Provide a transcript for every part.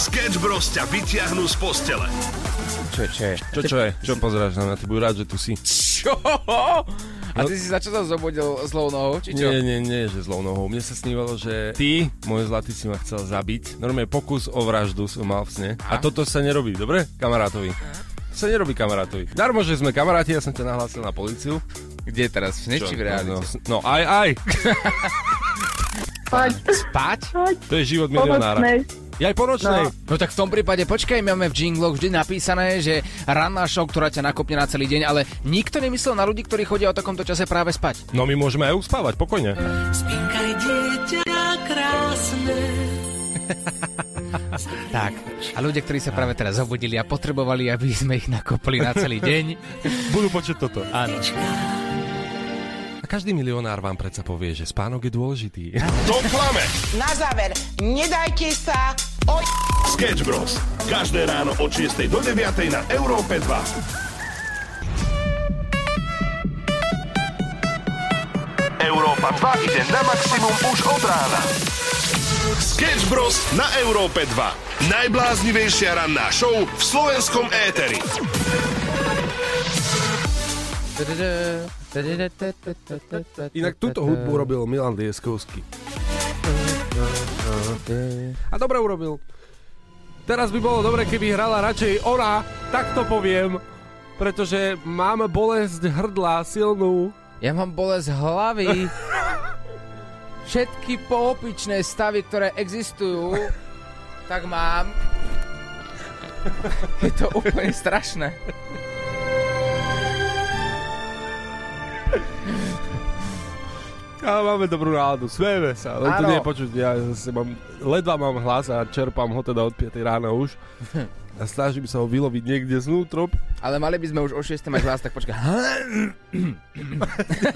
Sketch Bros ťa vyťahnú z postele. Čo, čo je? Čo, čo je? Čo pozeráš na mňa? Ty buď rád, že tu si. Čo? A ty si sa čo sa zobudil zlou nohou, či čo? Nie, nie, nie, že zlou nohou. Mne sa snívalo, že ty, môj zlatý, si ma chcel zabiť. Normálne pokus o vraždu som mal v sne. A toto sa nerobí, dobre? Kamarátovi. Sa nerobí kamarátovi. Darmo, že sme kamaráti, ja som ťa nahlásil na policiu. Kde teraz? V sne či v realite? No, no, aj, aj. Spať? poď, To je život milionára. pomocnej. Ja aj po nočnej. No tak v tom prípade počkaj, máme v jingloch vždy napísané, že ranná show, ktorá ťa nakopne na celý deň, ale nikto nemyslel na ľudí, ktorí chodia o takomto čase práve spať. No my môžeme aj uspávať, pokojne. Spinkaj dieťa krásne. Tak. A ľudia, ktorí sa práve teraz zobudili a potrebovali, aby sme ich nakopli na celý deň. Budú počuť toto. Áno. A každý milionár vám predsa povie, že spánok je dôležitý. To klame. Na záver, nedajte sa o... Sketch Bros. Každé ráno od 6 do 9 na Európe 2. Európa 2 ide na maximum už od rána. Sketch Bros. na Európe 2. Najbláznivejšia ranná show v slovenskom éteri. Inak túto hudbu robil Milan Lieskovský. A dobre urobil. Teraz by bolo dobre, keby hrala radšej ona, tak to poviem. Pretože mám bolesť hrdla silnú. Ja mám bolesť hlavy. Všetky poopičné stavy, ktoré existujú, tak mám. Je to úplne strašné. A máme dobrú náladu, smieme sa. Len to Áno. nie je počuť, ja zase mám, ledva mám hlas a čerpám ho teda od 5 rána už. A snažím sa ho vyloviť niekde znútrop. Ale mali by sme už o 6 mať hlas, tak počkaj.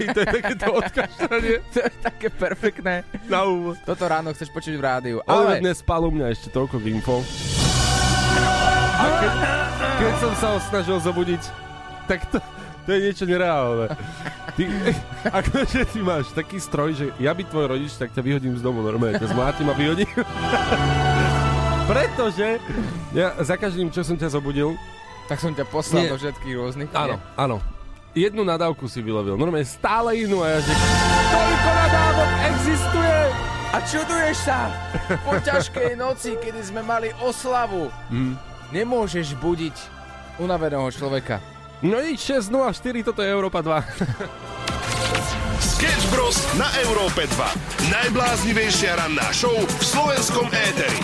to je takéto odkašľanie To je také perfektné. na úvod. Toto ráno chceš počuť v rádiu. Ale Ale dnes spal u mňa ešte toľko info. A keď, keď som sa ho snažil zobudiť, tak to, to je niečo nereálne. Ty, akože ty máš taký stroj, že ja by tvoj rodič, tak ťa vyhodím z domu normálne. Ťa zmlátim a vyhodím. Pretože ja za každým, čo som ťa zobudil, tak som ťa poslal Nie. do všetkých rôznych. áno, áno, jednu nadávku si vylovil. Normálne stále inú a ja že toľko nadávok existuje! A čuduješ sa po ťažkej noci, kedy sme mali oslavu. Mm. Nemôžeš budiť unaveného človeka. No nič, 6.04, toto je Európa 2. Sketch Bros. na Európe 2. Najbláznivejšia ranná show v slovenskom éteri.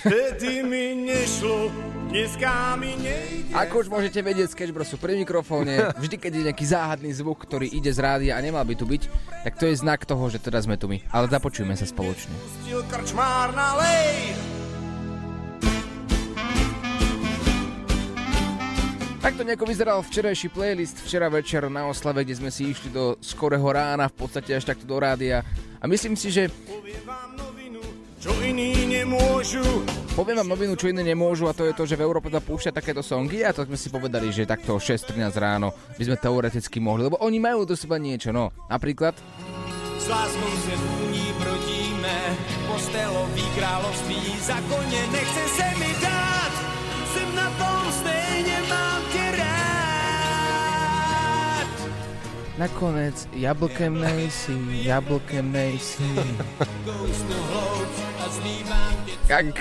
Vtedy mi nešlo, dneska mi nejde. Ako už môžete vedieť, Sketch Bros sú pri mikrofóne, vždy keď je nejaký záhadný zvuk, ktorý ide z rádia a nemal by tu byť, tak to je znak toho, že teda sme tu my. Ale započujme sa spoločne. Krčmár na lej. Takto nejako vyzeral včerajší playlist včera večer na oslave, kde sme si išli do skorého rána, v podstate až takto do rádia. A myslím si, že čo iní nemôžu. poviem vám novinu, čo iné nemôžu a to je to, že v Európe sa púšťa takéto songy a to sme si povedali, že takto o 6.13 ráno by sme teoreticky mohli, lebo oni majú do seba niečo, no. Napríklad S láskou se vúni brodíme, postelový království zákonne nechce se mi dát. Jsem na tom stejně, mám tě rád. Nakoniec jablkem nejsi, jablkem nejsi. Jak?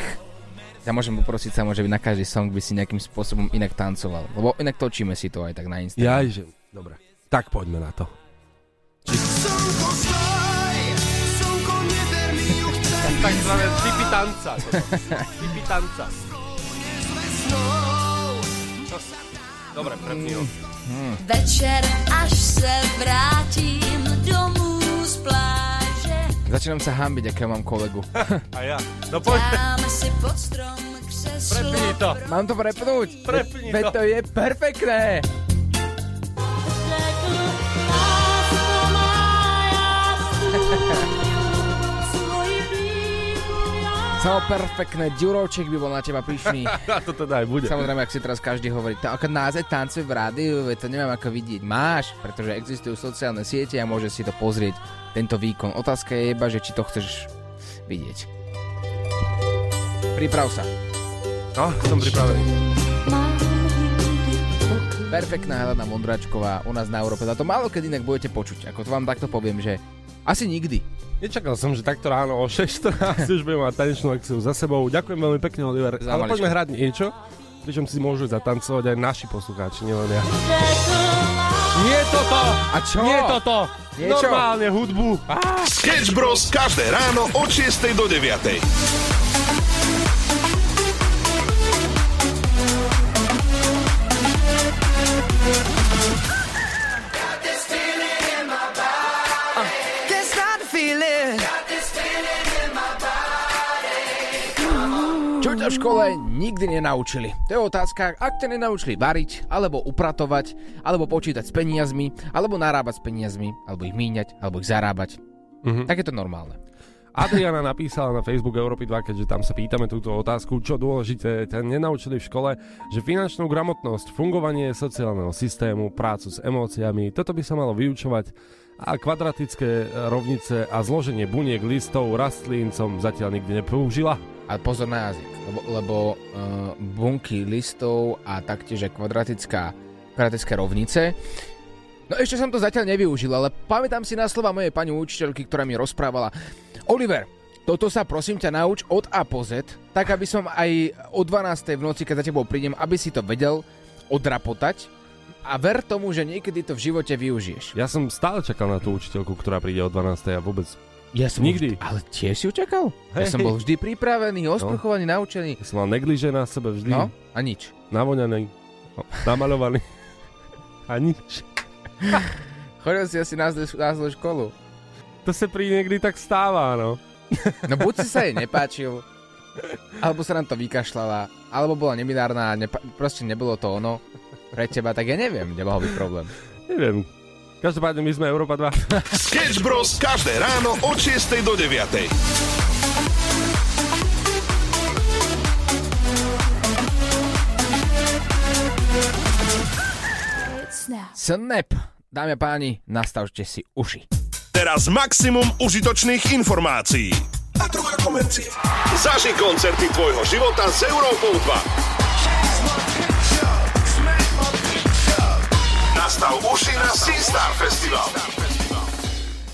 Ja môžem poprosiť sa, že by na každý song by si nejakým spôsobom inak tancoval. Lebo inak točíme si to aj tak na Instagram. Jaj, že... Dobre. Tak poďme na to. Chce Takzvané typy tanca. typy tanca. Dobre, prepni ho. Večer, až se vrátím domů z pláže, Začínam sa hambiť, aké mám kolegu. A ja. No poď. dáme si pod strom křeslo. Prepni to. Mám to prepnúť? Prepni Veď to. to je perfektné. Samo perfektné, Ďurovček by bol na teba pyšný. A to teda aj bude. Samozrejme, ak si teraz každý hovorí, to ako název tancuje v rádiu, to nemám ako vidieť. Máš, pretože existujú sociálne siete a môžeš si to pozrieť, tento výkon. Otázka je iba, že či to chceš vidieť. Priprav sa. No, som pripravený. Perfektná Helena Mondračková u nás na Európe. A to málo kedy inak budete počuť. Ako to vám takto poviem, že asi nikdy. Nečakal som, že takto ráno o 6.14 už budem mať tanečnú akciu za sebou. Ďakujem veľmi pekne, Oliver. Za Ale poďme hrať niečo, pričom si môžu zatancovať aj naši poslucháči, nielen ja. Nie toto! A čo? Nie toto! Niečo? Normálne hudbu. Á, Sketch Bros. každé ráno od 6 do 9. v škole nikdy nenaučili? To je otázka, ak ťa nenaučili variť, alebo upratovať, alebo počítať s peniazmi, alebo narábať s peniazmi, alebo ich míňať, alebo ich zarábať. Mhm. Tak je to normálne. Adriana napísala na Facebook Európy 2, keďže tam sa pýtame túto otázku, čo dôležité ťa nenaučili v škole, že finančnú gramotnosť, fungovanie sociálneho systému, prácu s emóciami, toto by sa malo vyučovať a kvadratické rovnice a zloženie buniek, listov, rastlín som zatiaľ nikdy nepoužila. A pozor na jazyk, lebo, lebo uh, bunky listov a taktiež kvadratická, kvadratické rovnice. No ešte som to zatiaľ nevyužil, ale pamätám si na slova mojej pani učiteľky, ktorá mi rozprávala. Oliver, toto sa prosím ťa nauč od A po Z, tak aby som aj o 12. v noci, keď za tebou prídem, aby si to vedel odrapotať a ver tomu, že niekedy to v živote využiješ. Ja som stále čakal na tú učiteľku, ktorá príde o 12. a vôbec... Ja som Nikdy. Vždy, ale tiež si ju čakal? Ja som bol vždy pripravený, osprchovaný, naučený. Ja som mal negliže na sebe vždy, No a nič. navoňaný, no, namaľovaný. A nič. Chodil si asi na zlú, na zlú školu. To sa pri niekdy tak stáva, no. No buď si sa jej nepáčil, alebo sa nám to vykašľala, alebo bola neminárna a nepa- proste nebolo to ono pre teba, tak ja neviem, kde mohol byť problém. Neviem. Každopádne my sme Európa 2. Sketch Bros. každé ráno od 6 do 9. Snap. Dámy a páni, nastavte si uši. Teraz maximum užitočných informácií. A trocha komercie. Zaži koncerty tvojho života s Európou 2. Nastav uši na Seastar Festival.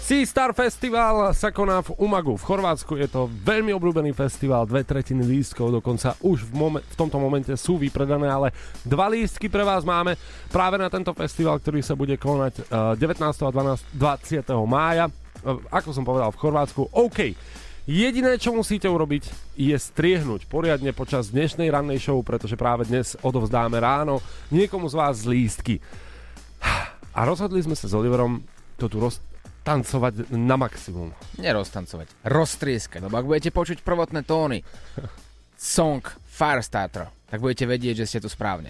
Sea Star Festival sa koná v Umagu v Chorvátsku. Je to veľmi obľúbený festival, dve tretiny lístkov dokonca už v, momen- v tomto momente sú vypredané, ale dva lístky pre vás máme práve na tento festival, ktorý sa bude konať eh, 19. a 12, 20. mája. Eh, Ako som povedal, v Chorvátsku. OK. Jediné, čo musíte urobiť, je striehnúť poriadne počas dnešnej rannej show, pretože práve dnes odovzdáme ráno niekomu z vás lístky. A rozhodli sme sa s Oliverom to tu roz, tancovať na maximum. Neroztancovať, roztrieskať, lebo ak budete počuť prvotné tóny song Firestarter, tak budete vedieť, že ste tu správne.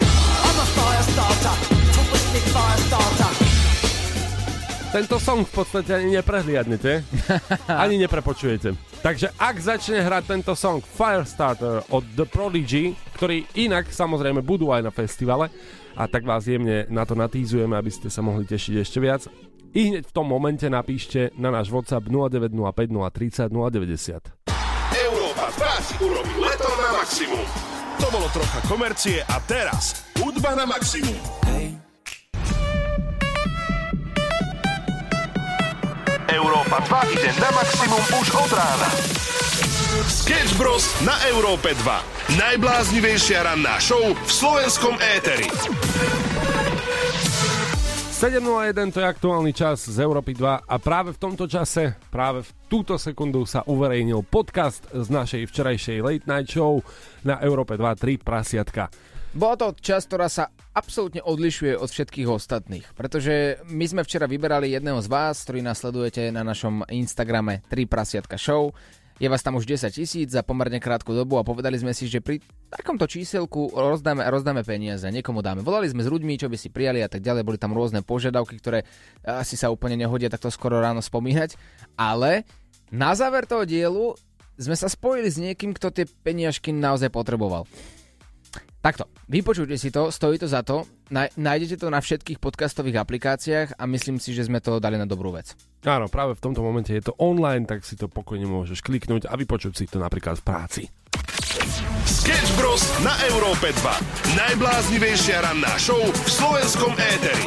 Tento song v podstate ani neprehliadnete, ani neprepočujete. Takže ak začne hrať tento song Firestarter od The Prodigy, ktorý inak samozrejme budú aj na festivale, a tak vás jemne na to natízujeme, aby ste sa mohli tešiť ešte viac. I hneď v tom momente napíšte na náš WhatsApp 0905 030 090. Európa 2 si urobí leto na maximum. To bolo trocha komercie a teraz hudba na maximum. Európa 2 ide na maximum už od rána. Sketch Bros. na Európe 2. Najbláznivejšia ranná show v slovenskom éteri. 7.01 to je aktuálny čas z Európy 2 a práve v tomto čase, práve v túto sekundu sa uverejnil podcast z našej včerajšej Late Night Show na Európe 2 3 prasiatka. Bola to časť, ktorá sa absolútne odlišuje od všetkých ostatných, pretože my sme včera vyberali jedného z vás, ktorý nás sledujete na našom Instagrame 3 prasiatka show. Je vás tam už 10 tisíc za pomerne krátku dobu a povedali sme si, že pri takomto číselku rozdáme, rozdáme peniaze, niekomu dáme. Volali sme s ľuďmi, čo by si prijali a tak ďalej, boli tam rôzne požiadavky, ktoré asi sa úplne nehodia takto skoro ráno spomínať, ale na záver toho dielu sme sa spojili s niekým, kto tie peniažky naozaj potreboval. Takto, vypočujte si to, stojí to za to, nájdete to na všetkých podcastových aplikáciách a myslím si, že sme to dali na dobrú vec. Áno, práve v tomto momente je to online, tak si to pokojne môžeš kliknúť a vypočuť si to napríklad v práci. Sketch Bros. na Európe 2. Najbláznivejšia ranná show v slovenskom éteri.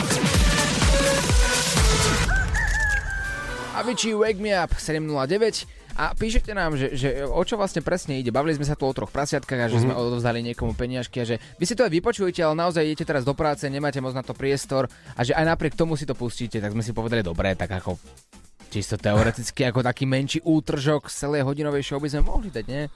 Avicii Wake Me Up 709 a píšete nám, že, že o čo vlastne presne ide. Bavili sme sa tu o troch prasiatkách a že mm-hmm. sme odovzdali niekomu peniažky a že vy si to aj vypočujete, ale naozaj idete teraz do práce, nemáte moc na to priestor a že aj napriek tomu si to pustíte, tak sme si povedali, dobre, tak ako čisto teoreticky ako taký menší útržok z celej hodinovej show by sme mohli dať, nie?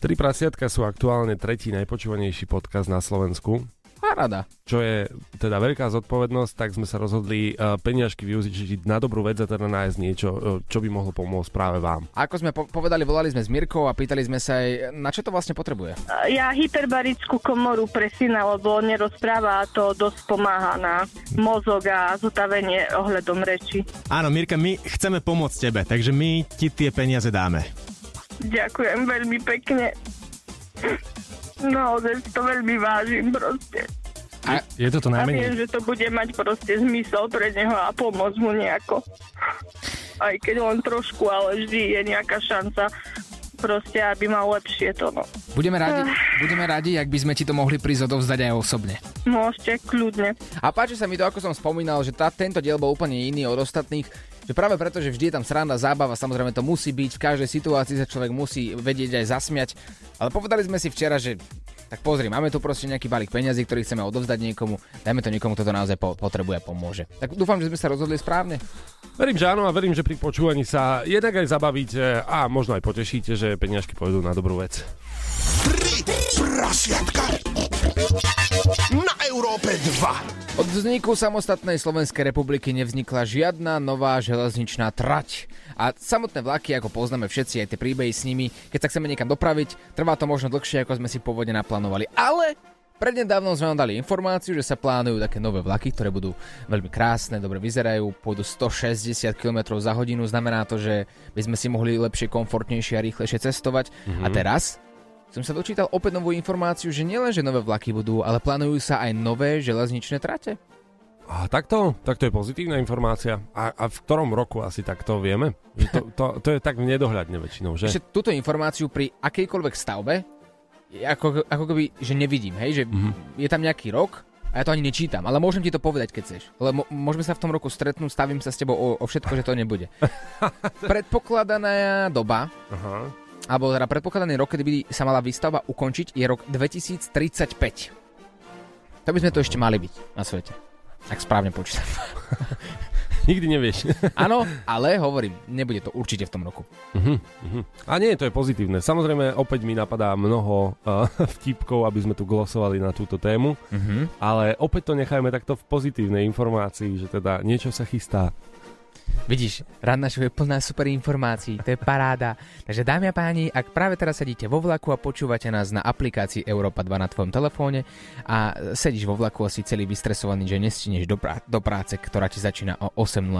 Tri prasiatka sú aktuálne tretí najpočúvanejší podcast na Slovensku. Paráda. Čo je teda veľká zodpovednosť, tak sme sa rozhodli uh, peniažky využiť na dobrú vec a teda nájsť niečo, uh, čo by mohlo pomôcť práve vám. Ako sme po- povedali, volali sme s Mirkou a pýtali sme sa aj, na čo to vlastne potrebuje. Ja hyperbarickú komoru pre syna, lebo nerozpráva a to dosť pomáha na mozog a zotavenie ohľadom reči. Áno, Mirka, my chceme pomôcť tebe, takže my ti tie peniaze dáme. Ďakujem veľmi pekne. Naozaj si to veľmi vážim proste. A, Je to to A viem, najmenej? že to bude mať proste zmysel pre neho a pomôcť mu nejako. Aj keď len trošku, ale vždy je nejaká šanca proste, aby mal lepšie to, no. budeme radi, budeme radi, ak by sme ti to mohli prísť odovzdať aj osobne. Môžete, kľudne. A páči sa mi to, ako som spomínal, že tá, tento diel bol úplne iný od ostatných, že práve preto, že vždy je tam sranda, zábava, samozrejme to musí byť, v každej situácii sa človek musí vedieť aj zasmiať, ale povedali sme si včera, že tak pozri, máme tu proste nejaký balík peňazí, ktorý chceme odovzdať niekomu, dajme to niekomu, kto to naozaj po- potrebuje a pomôže. Tak dúfam, že sme sa rozhodli správne. Verím, že áno a verím, že pri počúvaní sa jednak aj zabavíte a možno aj potešíte, že peniažky pôjdu na dobrú vec. Tri prasiatka na Európe 2. Od vzniku samostatnej Slovenskej republiky nevznikla žiadna nová železničná trať. A samotné vlaky, ako poznáme všetci, aj tie príbehy s nimi, keď sa chceme niekam dopraviť, trvá to možno dlhšie, ako sme si pôvodne naplánovali. Ale prednedávnom sme vám dali informáciu, že sa plánujú také nové vlaky, ktoré budú veľmi krásne, dobre vyzerajú, pôjdu 160 km za hodinu, znamená to, že by sme si mohli lepšie, komfortnejšie a rýchlejšie cestovať. A teraz som sa dočítal opäť novú informáciu, že nielen, že nové vlaky budú, ale plánujú sa aj nové železničné trate. A takto? Tak to je pozitívna informácia. A, a v ktorom roku asi takto vieme? To, to, to je tak nedohľadne väčšinou, že? Ešte túto informáciu pri akejkoľvek stavbe, ako, ako keby, že nevidím, hej, že mm-hmm. je tam nejaký rok a ja to ani nečítam, ale môžem ti to povedať, keď chceš. Lebo môžeme sa v tom roku stretnúť, stavím sa s tebou o, o všetko, že to nebude. Predpokladaná doba, Aha. Alebo teda predpokladaný rok, kedy by sa mala výstavba ukončiť, je rok 2035. To by sme to ešte mali byť na svete. Ak správne počítam. Nikdy nevieš. Áno, ale hovorím, nebude to určite v tom roku. A nie, to je pozitívne. Samozrejme, opäť mi napadá mnoho uh, vtipkov, aby sme tu glosovali na túto tému, Mhm. ale opäť to nechajme takto v pozitívnej informácii, že teda niečo sa chystá. Vidíš, ranná show je plná super informácií, to je paráda. Takže dámy a páni, ak práve teraz sedíte vo vlaku a počúvate nás na aplikácii Európa 2 na tvojom telefóne a sedíš vo vlaku asi celý vystresovaný, že nestineš do, prá- do práce, ktorá ti začína o 8.00,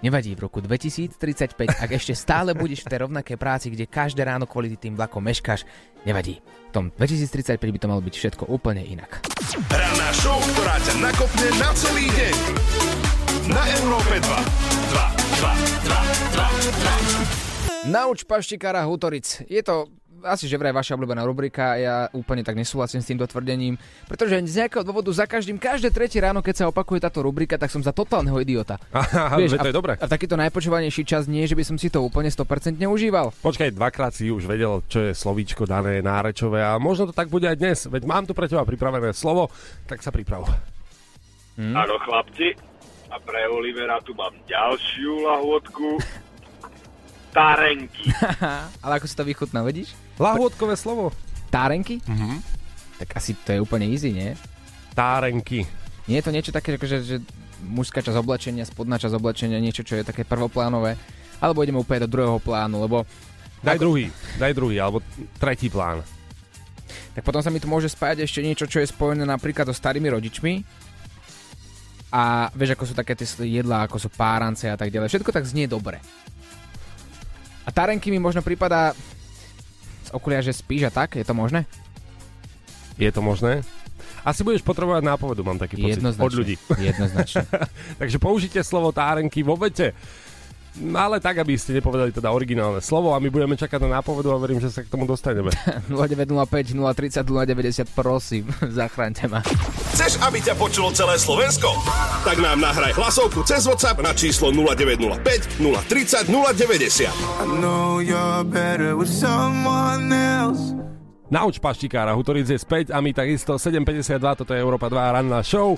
nevadí v roku 2035, ak ešte stále budeš v tej rovnakej práci, kde každé ráno kvôli tým vlakom meškáš, nevadí. V tom 2035 by to malo byť všetko úplne inak. Ranná show, ktorá ťa nakopne na celý deň. Na Európe 2. 2, 2, 2, 2, 2. Nauč paštikára Hutoric. Je to asi že vraj vaša obľúbená rubrika, ja úplne tak nesúhlasím s týmto tvrdením, pretože z nejakého dôvodu za každým, každé tretie ráno, keď sa opakuje táto rubrika, tak som za totálneho idiota. Aha, Vieš, to je dobré. A v takýto najpočúvanejší čas nie, že by som si to úplne 100% užíval. Počkaj, dvakrát si už vedel, čo je slovíčko dané nárečové a možno to tak bude aj dnes, veď mám tu pre teba pripravené slovo, tak sa priprav. Áno, chlapci. A pre Olivera tu mám ďalšiu lahôdku. Tarenky. Ale ako si to vychutná, vidíš? Lahôdkové slovo. Tárenky? Mhm. Tak asi to je úplne easy, nie? Tárenky. Nie je to niečo také, že, že mužská časť oblečenia, spodná časť oblečenia, niečo, čo je také prvoplánové, alebo ideme úplne do druhého plánu, lebo Daj druhý, daj druhý, alebo tretí plán. tak potom sa mi tu môže spájať ešte niečo, čo je spojené napríklad so starými rodičmi. A vieš, ako sú také tie jedlá, ako sú párance a tak ďalej. Všetko tak znie dobre. A tarenky mi možno prípada z okolia, že spíš a tak? Je to možné? Je to možné? Asi budeš potrebovať nápovedu, mám taký pocit. Jednoznačne. Od ľudí. Jednoznačne. Takže použite slovo tárenky vo vete. Ale tak, aby ste nepovedali teda originálne slovo a my budeme čakať na nápovedu a verím, že sa k tomu dostaneme. 0905 030 090, prosím, zachráňte ma. Chceš, aby ťa počulo celé Slovensko? Tak nám nahraj hlasovku cez WhatsApp na číslo 0905 030 090. Nauč paštikára, Hutoric je späť a my takisto 7.52, toto je Európa 2 ranná show.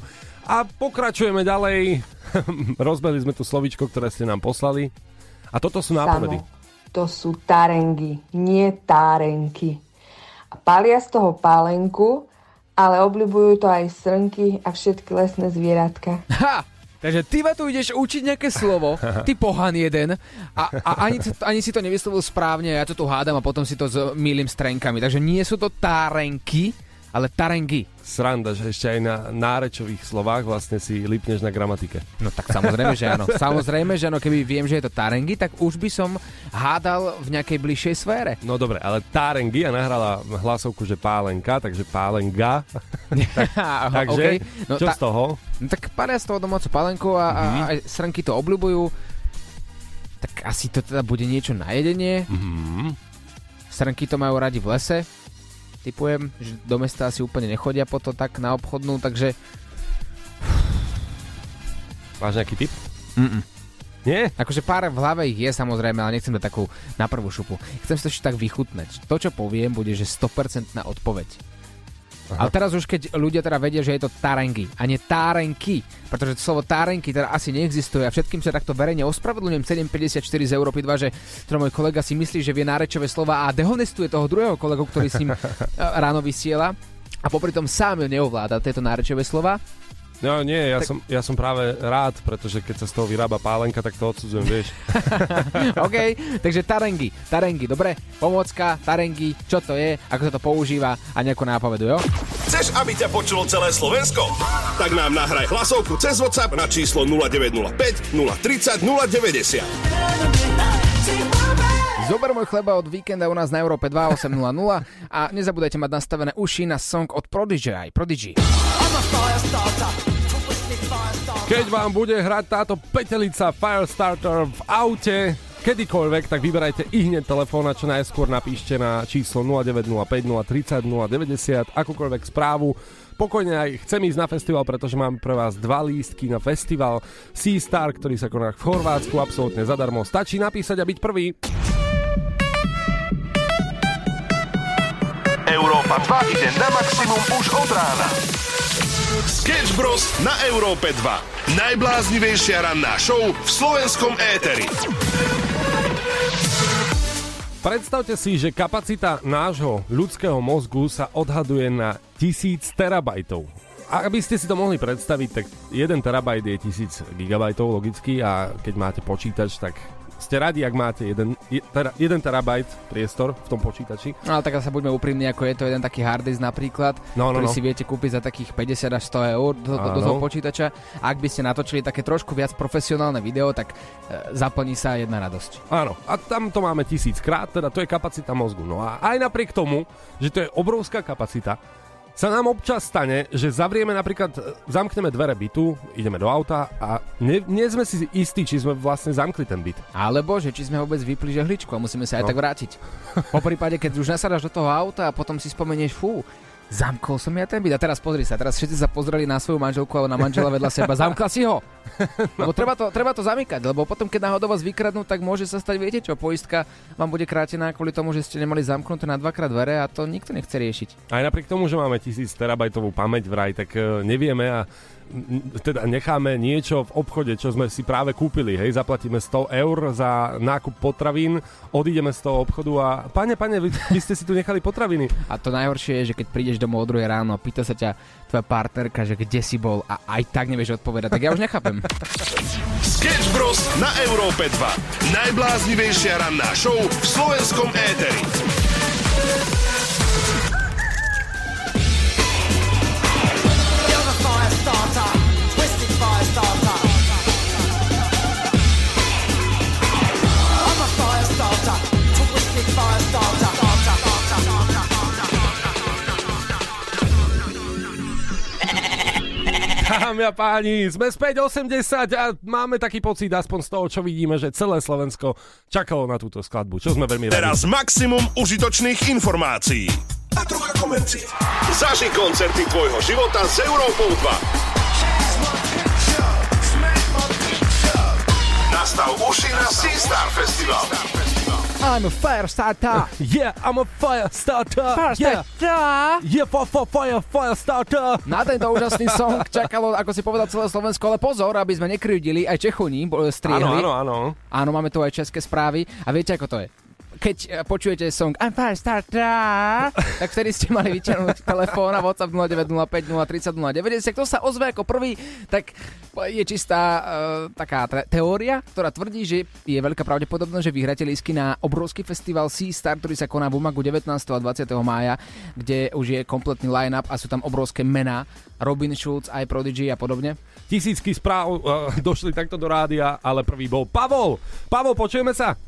A pokračujeme ďalej. Rozbehli sme tu slovičko, ktoré ste nám poslali. A toto sú nápovedy. Samo, to sú tarengy, nie tárenky. A palia z toho pálenku, ale obľúbujú to aj srnky a všetky lesné zvieratka. Ha! Takže ty ma tu ideš učiť nejaké slovo, ty pohan jeden, a, a ani, ani si to nevyslovil správne, ja to tu hádam a potom si to s trenkami. Takže nie sú to tárenky, ale tarengy. Sranda, že ešte aj na nárečových slovách vlastne si lipneš na gramatike. No tak samozrejme, že áno. Samozrejme, že áno, keby viem, že je to tarengy, tak už by som hádal v nejakej bližšej sfére. No dobre, ale tarengy a nahrala hlasovku, že pálenka, takže pálenga. tak, takže, okay. no, čo ta, z toho? No tak pália z toho domácu pálenku a, mm-hmm. a srnky to obľúbujú. Tak asi to teda bude niečo na jedenie. Mm-hmm. Srnky to majú radi v lese typujem, že do mesta asi úplne nechodia po to tak na obchodnú, takže... Máš nejaký tip? Mm-mm. Nie? Akože pár v hlave ich je samozrejme, ale nechcem dať takú na prvú šupu. Chcem si to ešte tak vychutnať. To, čo poviem, bude, že 100% odpoveď. Aha. Ale teraz už keď ľudia teda vedia, že je to tarengy a nie tárenky, pretože to slovo tárenky teda asi neexistuje a všetkým sa takto verejne ospravedlňujem. 754 z Európy 2, že teda môj kolega si myslí, že vie nárečové slova a dehonestuje toho druhého kolegu, ktorý s ním ráno vysiela. A popri tom sám neovláda tieto nárečové slova No nie, ja, tak... som, ja som práve rád, pretože keď sa z toho vyrába pálenka, tak to odsudzujem, vieš. OK, takže tarengy, tarengy, dobre? Pomocka, tarengy, čo to je, ako sa to používa a nejakú nápovedu, jo? Chceš, aby ťa počulo celé Slovensko? Tak nám nahraj hlasovku cez WhatsApp na číslo 0905 030 090. Zober môj chleba od víkenda u nás na Európe 2800 a nezabudajte mať nastavené uši na song od Prodigy aj Prodigy. Keď vám bude hrať táto petelica Firestarter v aute, kedykoľvek, tak vyberajte i hneď telefón a čo najskôr napíšte na číslo 0905 030 090 akúkoľvek správu. Pokojne aj chcem ísť na festival, pretože mám pre vás dva lístky na festival Sea Star, ktorý sa koná v Chorvátsku absolútne zadarmo. Stačí napísať a byť prvý. Európa 2 ide na maximum už od rána. Sketch Bros. na Európe 2. Najbláznivejšia ranná show v slovenskom éteri. Predstavte si, že kapacita nášho ľudského mozgu sa odhaduje na 1000 terabajtov. A aby ste si to mohli predstaviť, tak 1 terabajt je 1000 gigabajtov logicky a keď máte počítač, tak ste radi, ak máte 1 tera, terabajt priestor v tom počítači. No ale tak sa buďme úprimní, ako je to jeden taký hard disk napríklad, no, no, ktorý no. si viete kúpiť za takých 50 až 100 eur do, do toho počítača. A ak by ste natočili také trošku viac profesionálne video, tak e, zaplní sa jedna radosť. Áno, a tam to máme tisíckrát, teda to je kapacita mozgu. No a aj napriek tomu, že to je obrovská kapacita, sa nám občas stane, že zavrieme napríklad, e, zamkneme dvere bytu, ideme do auta a nie, nie sme si istí, či sme vlastne zamkli ten byt. Alebo, že či sme vôbec vypli žehličku a musíme sa aj no. tak vrátiť. Po prípade, keď už nasadáš do toho auta a potom si spomenieš, fú, Zamkol som ja ten byt. A teraz pozri sa, teraz všetci sa pozreli na svoju manželku alebo na manžela vedľa seba. Zamkla si ho. Lebo treba to, treba to zamykať, lebo potom, keď náhodou vás vykradnú, tak môže sa stať, viete čo, poistka vám bude krátená kvôli tomu, že ste nemali zamknuté na dvakrát dvere a to nikto nechce riešiť. Aj napriek tomu, že máme 1000 terabajtovú pamäť vraj, tak uh, nevieme a teda necháme niečo v obchode, čo sme si práve kúpili, hej, zaplatíme 100 eur za nákup potravín, odídeme z toho obchodu a pane, pane, vy, vy ste si tu nechali potraviny. A to najhoršie je, že keď prídeš domov o 2 ráno a pýta sa ťa tvoja partnerka, že kde si bol a aj tak nevieš odpovedať, tak ja už nechápem. Sketch Bros. na Európe 2. Najbláznivejšia ranná show v slovenskom éteri. Firestarter, twisted Firestarter. I'm a Firestarter, twisted Firestarter. Dámy a páni, sme späť 80 a máme taký pocit, aspoň z toho, čo vidíme, že celé Slovensko čakalo na túto skladbu, čo sme veľmi radi. Teraz maximum užitočných informácií. A druhá komercia. Zaži koncerty tvojho života s Európou 2. Nastav uši na Seastar Festival. I'm a fire starter. Yeah, I'm a fire starter. Fire Yeah, starter. yeah, fire, fire, fire, fire starter. Na tento úžasný song čakalo, ako si povedal, celé Slovensko, ale pozor, aby sme nekryjudili, aj Čechuní bo- striehli. Áno, áno, áno. Áno, máme tu aj české správy a viete, ako to je. Keď eh, počujete song I'm fire starter, tak vtedy ste mali vyťahnuť telefón a WhatsApp 0905 030 090. Kto sa ozve ako prvý, tak je čistá uh, taká te- teória, ktorá tvrdí, že je veľká pravdepodobnosť, že vyhráte lísky na obrovský festival Sea Star, ktorý sa koná v Umagu 19. a 20. mája, kde už je kompletný line-up a sú tam obrovské mená. Robin Schulz, aj Prodigy a podobne. Tisícky správ uh, došli takto do rádia, ale prvý bol Pavol. Pavol, počujeme sa?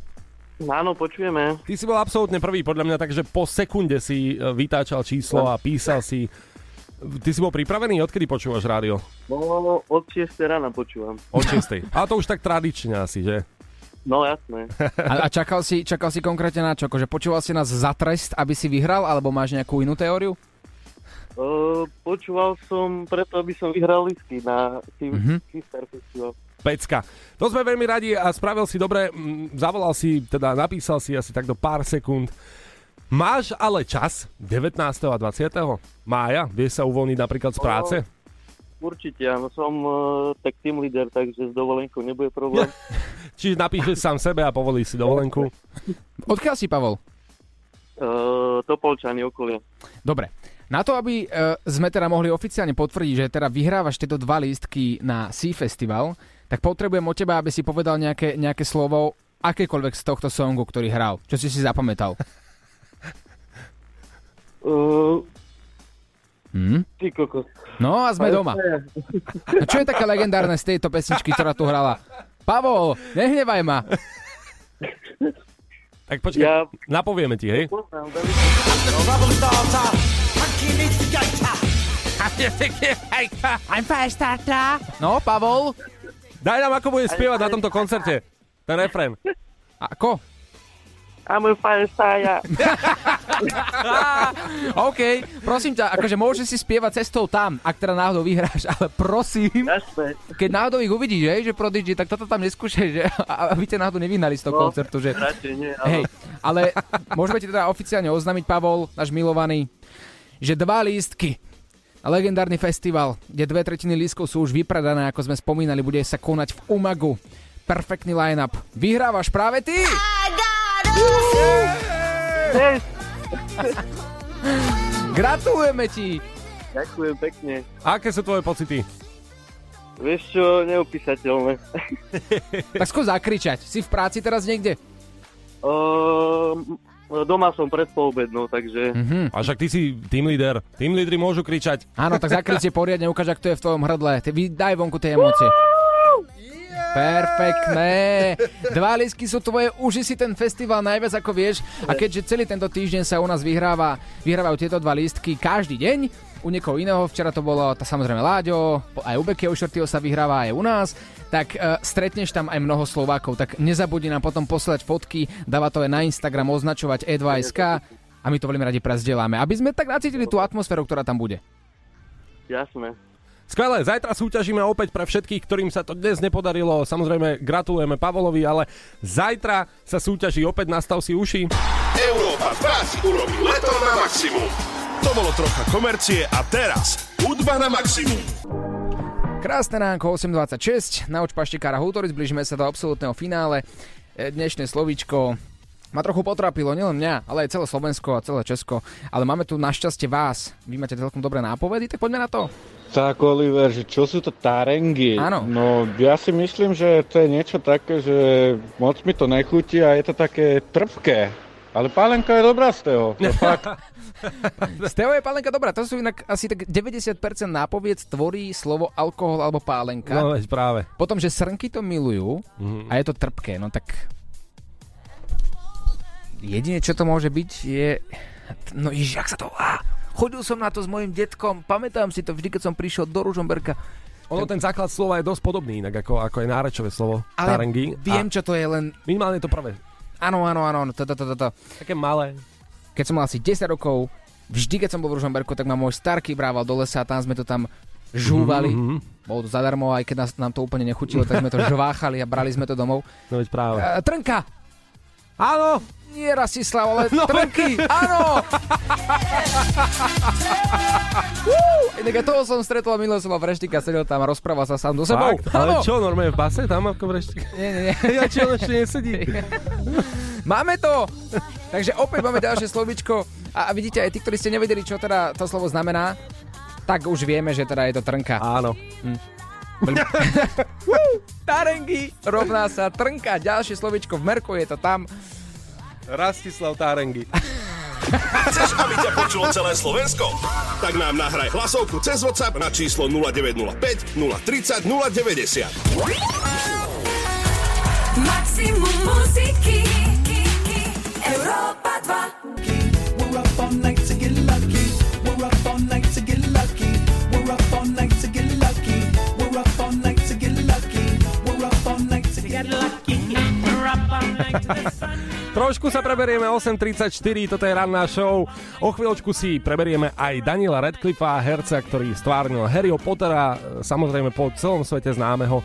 Áno, počujeme. Ty si bol absolútne prvý, podľa mňa, takže po sekunde si e, vytáčal číslo a písal si. Ty si bol pripravený? Odkedy počúvaš rádio? No, od 6 rána počúvam. Od 6. Ale to už tak tradične asi, že? No, jasné. A, a čakal, si, čakal si konkrétne na čo? Akože počúval si nás za trest, aby si vyhral, alebo máš nejakú inú teóriu? Uh, počúval som preto, aby som vyhral listy na Mhm. Sister Festival. Pecka. To sme veľmi radi a spravil si dobre, zavolal si, teda napísal si asi tak do pár sekúnd. Máš ale čas 19. a 20. mája? Vieš sa uvoľniť napríklad z práce? Určite, áno, som uh, tak team leader, takže s dovolenkou nebude problém. Čiže napíšeš sám sebe a povolíš si dovolenku? Odkiaľ si, Pavol? Uh, Topolčany okolie. Dobre. Na to, aby uh, sme teda mohli oficiálne potvrdiť, že teda vyhrávaš tieto dva lístky na Sea Festival, tak potrebujem od teba, aby si povedal nejaké, nejaké slovo, akékoľvek z tohto songu, ktorý hral. Čo si si zapamätal? Uh, Hm? ty kokos. No a sme doma. No čo je také legendárne z tejto pesničky, ktorá tu hrala? Pavol, nehnevaj ma. Tak počkaj, ja... napovieme ti, hej? I'm. No, Pavol? Daj nám, ako bude spievať na tomto koncerte. Ten refrén. Ako? I'm a fire starter. OK, prosím ťa, akože môžeš si spievať cestou tam, ak teda náhodou vyhráš, ale prosím, keď náhodou ich uvidíš, hej, že Prodigy, tak toto tam neskúšaj, že a- aby ťa náhodou nevyhnali z toho No, koncertu, že... radšej nie, áno. hej, ale môžeme ti teda oficiálne oznámiť, Pavol, náš milovaný, že dva lístky legendárny festival, kde dve tretiny lístkov sú už vypredané, ako sme spomínali, bude sa konať v Umagu. Perfektný line-up. Vyhrávaš práve ty! Gratulujeme ti! Ďakujem pekne. Aké sú tvoje pocity? Vieš čo, neopísateľné. Tak skús zakričať. Si v práci teraz niekde? Uh, doma som pred poobednou, takže... Mhm. A však ty si team leader. Team lídry môžu kričať. Áno, tak zakryť si poriadne, ukáž, ak to je v tvojom hrdle. Ty vy- daj vonku tie emócie. Perfektné. Dva lísky sú tvoje, uži si ten festival najviac ako vieš a keďže celý tento týždeň sa u nás vyhráva, vyhrávajú tieto dva lístky každý deň, u niekoho iného, včera to bolo tá samozrejme Láďo, aj u Beky Ošortyho sa vyhráva aj u nás, tak uh, stretneš tam aj mnoho Slovákov, tak nezabudni nám potom poslať fotky, dáva to aj na Instagram, označovať e2sk a my to veľmi radi prezdeláme, aby sme tak nacítili tú atmosféru, ktorá tam bude. Jasné. Skvelé, zajtra súťažíme opäť pre všetkých, ktorým sa to dnes nepodarilo. Samozrejme, gratulujeme Pavolovi, ale zajtra sa súťaží opäť nastav si uši. Európa 2 si urobí leto na maximum. To bolo trocha komercie a teraz hudba na maximum. Krásne ránko 8.26, nauč paštikára Hutoric, blížime sa do absolútneho finále. E, Dnešné slovíčko ma trochu potrapilo, nielen mňa, ale aj celé Slovensko a celé Česko. Ale máme tu našťastie vás. Vy máte celkom dobré nápovedy, tak poďme na to. Tak Oliver, že čo sú to tarengy? Áno. No ja si myslím, že to je niečo také, že moc mi to nechutí a je to také trpké. Ale pálenka je dobrá z toho. To fakt. Z Teo je pálenka dobrá, to sú inak asi tak 90% nápovied tvorí slovo alkohol alebo pálenka. No, veď práve. Potom, že srnky to milujú Mhm. a je to trpké, no tak... Jedine, čo to môže byť, je... No ježiš, jak sa to... Á, chodil som na to s mojim detkom, pamätám si to vždy, keď som prišiel do Ružomberka. Ono ten základ slova je dosť podobný, inak ako, ako je nárečové slovo. Ale tarangy. viem, čo to je, len... Minimálne to prvé. Áno, áno, áno, áno, to, to, to. Také malé. Keď som mal asi 10 rokov, vždy, keď som bol v Ružomberku, tak ma môj starky brával do lesa a tam sme to tam žúvali. Mhm, Bolo to zadarmo, aj keď nás, nám to úplne nechutilo, tak sme to žváchali a brali sme to domov. No veď práve. E, trnka! Áno! Nie Rasislav, ale No. trnky! Áno! Inak toho som stretol a minule som mal vreštika, sedel tam a rozprával sa sám do sebou. Fakt? Ale čo, normálne v base tam ako vrešte? Nie, nie, nie. Ja či on ešte nesedí? Máme to! Takže opäť máme ďalšie slovičko a a vidíte aj tí, ktorí ste nevedeli, čo teda to slovo znamená, tak už vieme, že teda je to trnka. Áno. Tarengy rovná sa trnka. Ďalšie slovičko v Merku je to tam. Rastislav Tárengy. Chceš, aby ťa počulo celé Slovensko? Tak nám nahraj hlasovku cez WhatsApp na číslo 0905 030 090. Maximum muziky Európa 2 We're up all night to get lucky. We're up all night to get lucky. We're up all night to get lucky. We're up all night to get lucky. We're up all night to get lucky. We're up all night to. Trošku sa preberieme 8.34, toto je ranná show. O chvíľočku si preberieme aj Daniela Radcliffa, herca, ktorý stvárnil Harryho Pottera, samozrejme po celom svete známeho.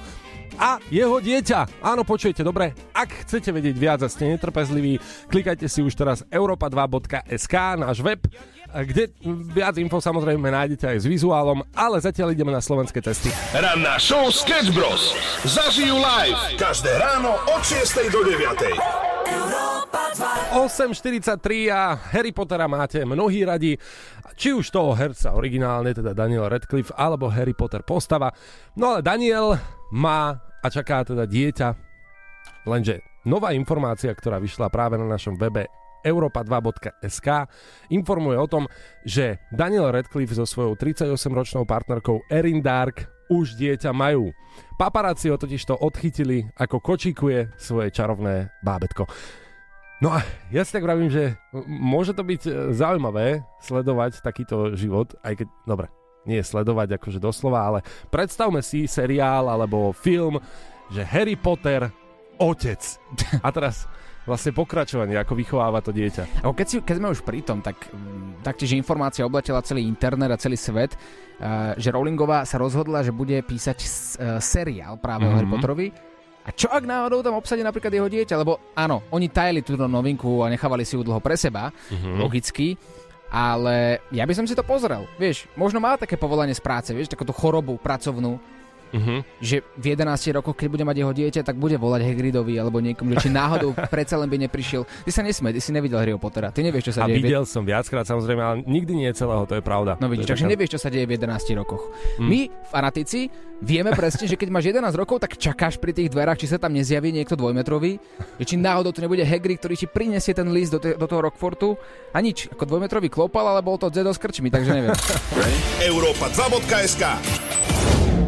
A jeho dieťa. Áno, počujete dobre? Ak chcete vedieť viac a ste netrpezliví, klikajte si už teraz europa2.sk, náš web, kde viac info samozrejme nájdete aj s vizuálom, ale zatiaľ ideme na slovenské testy. Ranná show Sketch Bros. Zažijú live každé ráno od 6 do 9. 8.43 a Harry Pottera máte mnohí radi, či už toho herca originálne, teda Daniel Radcliffe, alebo Harry Potter postava. No ale Daniel má a čaká teda dieťa, lenže nová informácia, ktorá vyšla práve na našom webe europa2.sk informuje o tom, že Daniel Radcliffe so svojou 38-ročnou partnerkou Erin Dark už dieťa majú. Paparazzi ho totižto odchytili, ako kočíkuje svoje čarovné bábetko. No a ja si tak vravím, že môže to byť e, zaujímavé sledovať takýto život, aj keď, dobre, nie sledovať akože doslova, ale predstavme si seriál alebo film, že Harry Potter, otec. A teraz vlastne pokračovanie, ako vychováva to dieťa. Ako keď, si, keď sme už pri tom, tak mm, taktiež informácia obletela celý internet a celý svet, uh, že Rowlingová sa rozhodla, že bude písať uh, seriál práve mm-hmm. o Harry Mhm. Potterovi. A čo ak náhodou tam obsadí napríklad jeho dieťa? Lebo áno, oni tajili túto novinku a nechávali si ju dlho pre seba, Mhm. logicky, ale ja by som si to pozrel. Vieš, možno má také povolanie z práce, vieš, takúto chorobu pracovnú, Mhm. že v 11 rokoch, keď bude mať jeho dieťa, tak bude volať Hagridovi alebo niekomu, že či náhodou predsa len by neprišiel. Ty sa nesmej, ty si nevidel Harryho Pottera, ty nevieš, čo sa A deje. v- videl som viackrát samozrejme, ale nikdy nie celého, to je pravda. No vidíš, takže taká- nevieš, čo sa deje v 11 rokoch. Mm. My, fanatici, vieme presne, že keď máš 11 rokov, tak čakáš pri tých dverách, či sa tam nezjaví niekto dvojmetrový, že či náhodou to nebude Hagrid, ktorý ti prinesie ten list do, te- do toho Rockfortu a nič, ako dvojmetrový klopal, ale bol to Zedo s krčmi, takže neviem. Európa 2.sk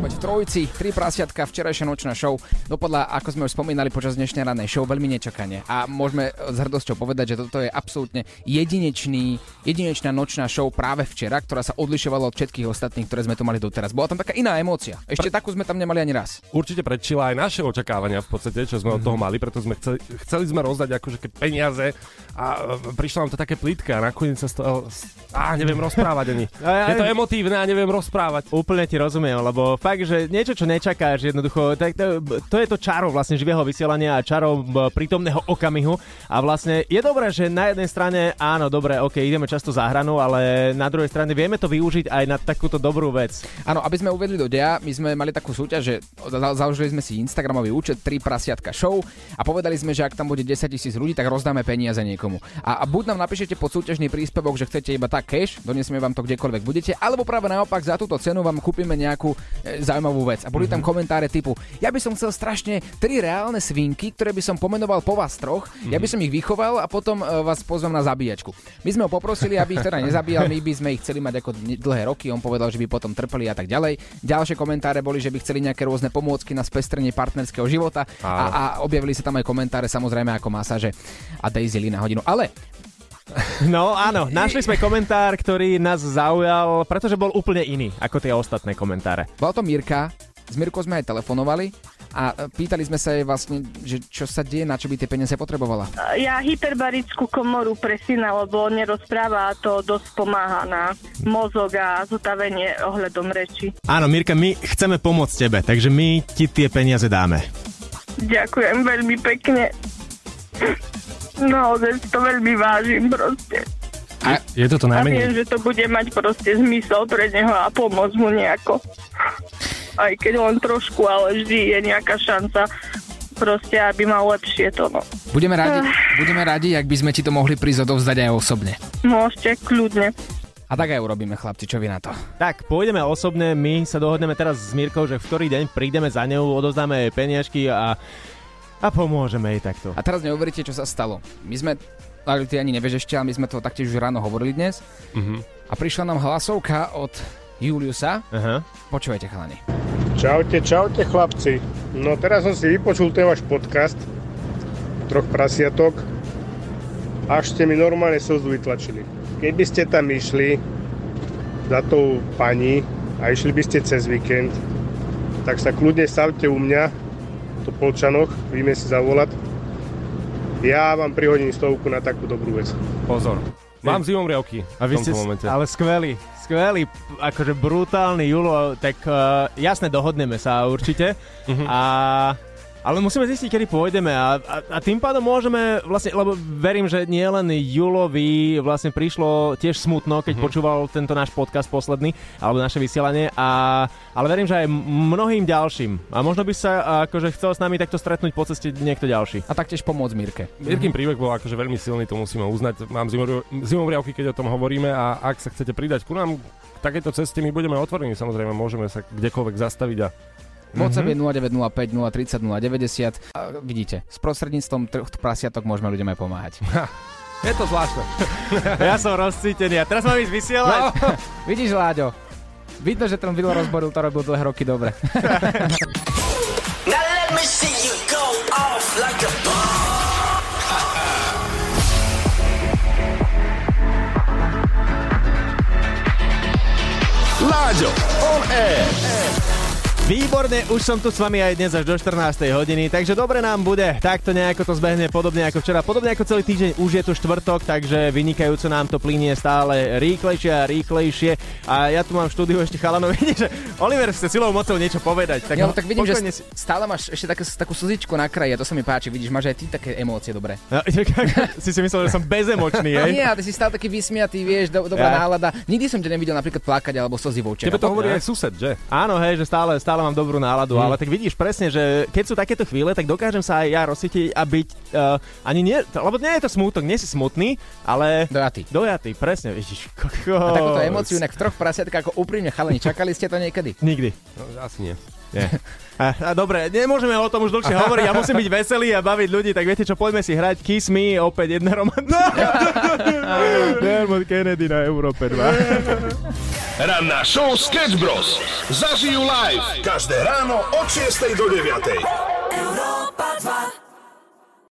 Poď v trojici, tri prasiatka, včerajšia nočná show dopadla, ako sme už spomínali počas dnešnej rannej show, veľmi nečakane. A môžeme s hrdosťou povedať, že toto je absolútne jedinečný, jedinečná nočná show práve včera, ktorá sa odlišovala od všetkých ostatných, ktoré sme tu mali doteraz. Bola tam taká iná emócia. Ešte takú sme tam nemali ani raz. Určite predčila aj naše očakávania v podstate, čo sme od toho mali, preto sme chceli, chceli sme rozdať akože peniaze a e, prišlo nám to také plitké a nakoniec sa z toho... Á, neviem rozprávať ani. A- Je to emotívne a neviem rozprávať. Úplne ti rozumiem, lebo fakt, že niečo, čo nečakáš, jednoducho, tak to, to je to čaro vlastne živého vysielania a čaro prítomného okamihu. A vlastne je dobré, že na jednej strane, áno, dobre, ok, ideme často za hranu, ale na druhej strane vieme to využiť aj na takúto dobrú vec. Áno, aby sme uvedli do deja, my sme mali takú súťaž, že za- založili sme si Instagramový účet 3 prasiatka show a povedali sme, že ak tam bude 10 tisíc ľudí, tak rozdáme peniaze niekomu. A, a buď nám napíšete pod súťažný príspevok, že chcete iba tak cash, donesieme vám to kdekoľvek budete, alebo práve naopak za túto cenu vám kúpime nejakú e, zaujímavú vec. A boli tam komentáre typu, ja by som chcel strašne tri reálne svinky, ktoré by som pomenoval po vás troch, ja by som ich vychoval a potom e, vás pozvem na zabíjačku. My sme ho poprosili, aby ich teda nezabíjal, my by sme ich chceli mať ako dlhé roky, on povedal, že by potom trpeli a tak ďalej. Ďalšie komentáre boli, že by chceli nejaké rôzne pomôcky na spestrenie partnerského života a, a objavili sa tam aj komentáre samozrejme ako masáže a Daisy na hodinu. Ale No áno, našli sme komentár, ktorý nás zaujal, pretože bol úplne iný ako tie ostatné komentáre. bola to Mirka S Mirkou sme aj telefonovali a e, pýtali sme sa jej vlastne, že čo sa deje, na čo by tie peniaze potrebovala. Ja hyperbarickú komoru pre syna, lebo nerozpráva a to dosť pomáha na mozog a zotavenie ohľadom reči. Áno, Mirka, my chceme pomôcť tebe, takže my ti tie peniaze dáme. Ďakujem veľmi pekne. Naozaj si to veľmi vážim proste. A je to to A viem, najmenej. že to bude mať proste zmysel pre neho a pomôcť mu nejako. Aj keď len trošku, ale vždy je nejaká šanca proste, aby mal lepšie to, no. Budeme radi, budeme radi, ak by sme ti to mohli prísť odovzdať aj osobne. Môžete, kľudne. A tak aj urobíme, chlapci, čo vy na to? Tak, pôjdeme osobne, my sa dohodneme teraz s Mirkou, že v ktorý deň prídeme za ňou, odozdáme jej peniažky a, a pomôžeme jej takto. A teraz neuveríte, čo sa stalo. My sme, ale ty ani nevieš ešte, ale my sme to taktiež už ráno hovorili dnes. Mhm. A prišla nám hlasovka od Juliusa. Aha. Počúvajte, chalani. Čaute, čaute chlapci. No teraz som si vypočul ten váš podcast troch prasiatok. Až ste mi normálne slzu vytlačili. Keby ste tam išli za tou pani a išli by ste cez víkend, tak sa kľudne stavte u mňa to Polčanoch, vieme si zavolať. Ja vám prihodím stovku na takú dobrú vec. Pozor. Mám zimom riavky A vy ste, momente. ale skvelý, skvelý, akože brutálny Julo, tak uh, jasne dohodneme sa určite. Mhm. A, ale musíme zistiť, kedy pôjdeme a, a, a tým pádom môžeme vlastne, lebo verím, že nie len Julovi vlastne prišlo tiež smutno, keď Mhm. počúval tento náš podcast posledný, alebo naše vysielanie, a, ale verím, že aj mnohým ďalším. A možno by sa akože chcel s nami takto stretnúť po ceste niekto ďalší. A taktiež pomôcť Mirke. Mirkin príbeh bol akože veľmi silný, to musíme uznať. Mám zimovriavky, keď o tom hovoríme a ak sa chcete pridať ku nám k takejto ceste, my budeme otvorení, samozrejme, môžeme sa kdekoľvek zastaviť a WhatsApp je 0905 030 090. A vidíte, s prostredníctvom troch prasiatok môžeme ľuďom aj pomáhať. Je to zvláštne. Ja som rozcítený a teraz mám ísť vysielať. No, vidíš, Láďo, vidno, že ten Vilo rozboril to robil dlhé roky dobre. Láďo, on air. Výborne, už som tu s vami aj dnes až do 14. hodiny, takže dobre nám bude. Takto nejako to zbehne, podobne ako včera, podobne ako celý týždeň, už je tu štvrtok, takže vynikajúco nám to plinie stále rýchlejšie a rýchlejšie. A ja tu mám v štúdiu ešte chalanov, že Oliver chce silou mocou niečo povedať. Tak, no, tak vidím, že pokojne s- stále máš ešte také, takú slzičku na kraji a to sa mi páči, vidíš, máš aj ty také emócie dobré. No, si si myslel, že som bezemočný, hej? Nie, ale ty si stále taký vysmiatý, vieš, do, dobrá Ja. nálada. Nikdy som ťa nevidel napríklad plakať alebo slzy v očiach. Tebe to hovorí aj sused, že? Áno, hej, že stále, stále mám dobrú náladu, Mm. ale tak vidíš presne, že keď sú takéto chvíle, tak dokážem sa aj ja rozsvietiť a byť uh, ani nie, lebo nie je to smútok, nie si smutný, ale... Dojatý. Dojatý, presne, vidíš. A takúto emóciu inak v troch prasiatkách ako úprimne chalani, čakali ste to niekedy? Nikdy. No, asi nie. Nie. A, a dobre, nemôžeme o tom už dlhšie hovoriť, ja musím byť veselý a baviť ľudí, tak viete čo, poďme si hrať Kiss Me, opäť jedna romantná. Dermot Kennedy na Európe 2. Ranná show Sketch Bros. Zažijú live každé ráno od 6 do 9.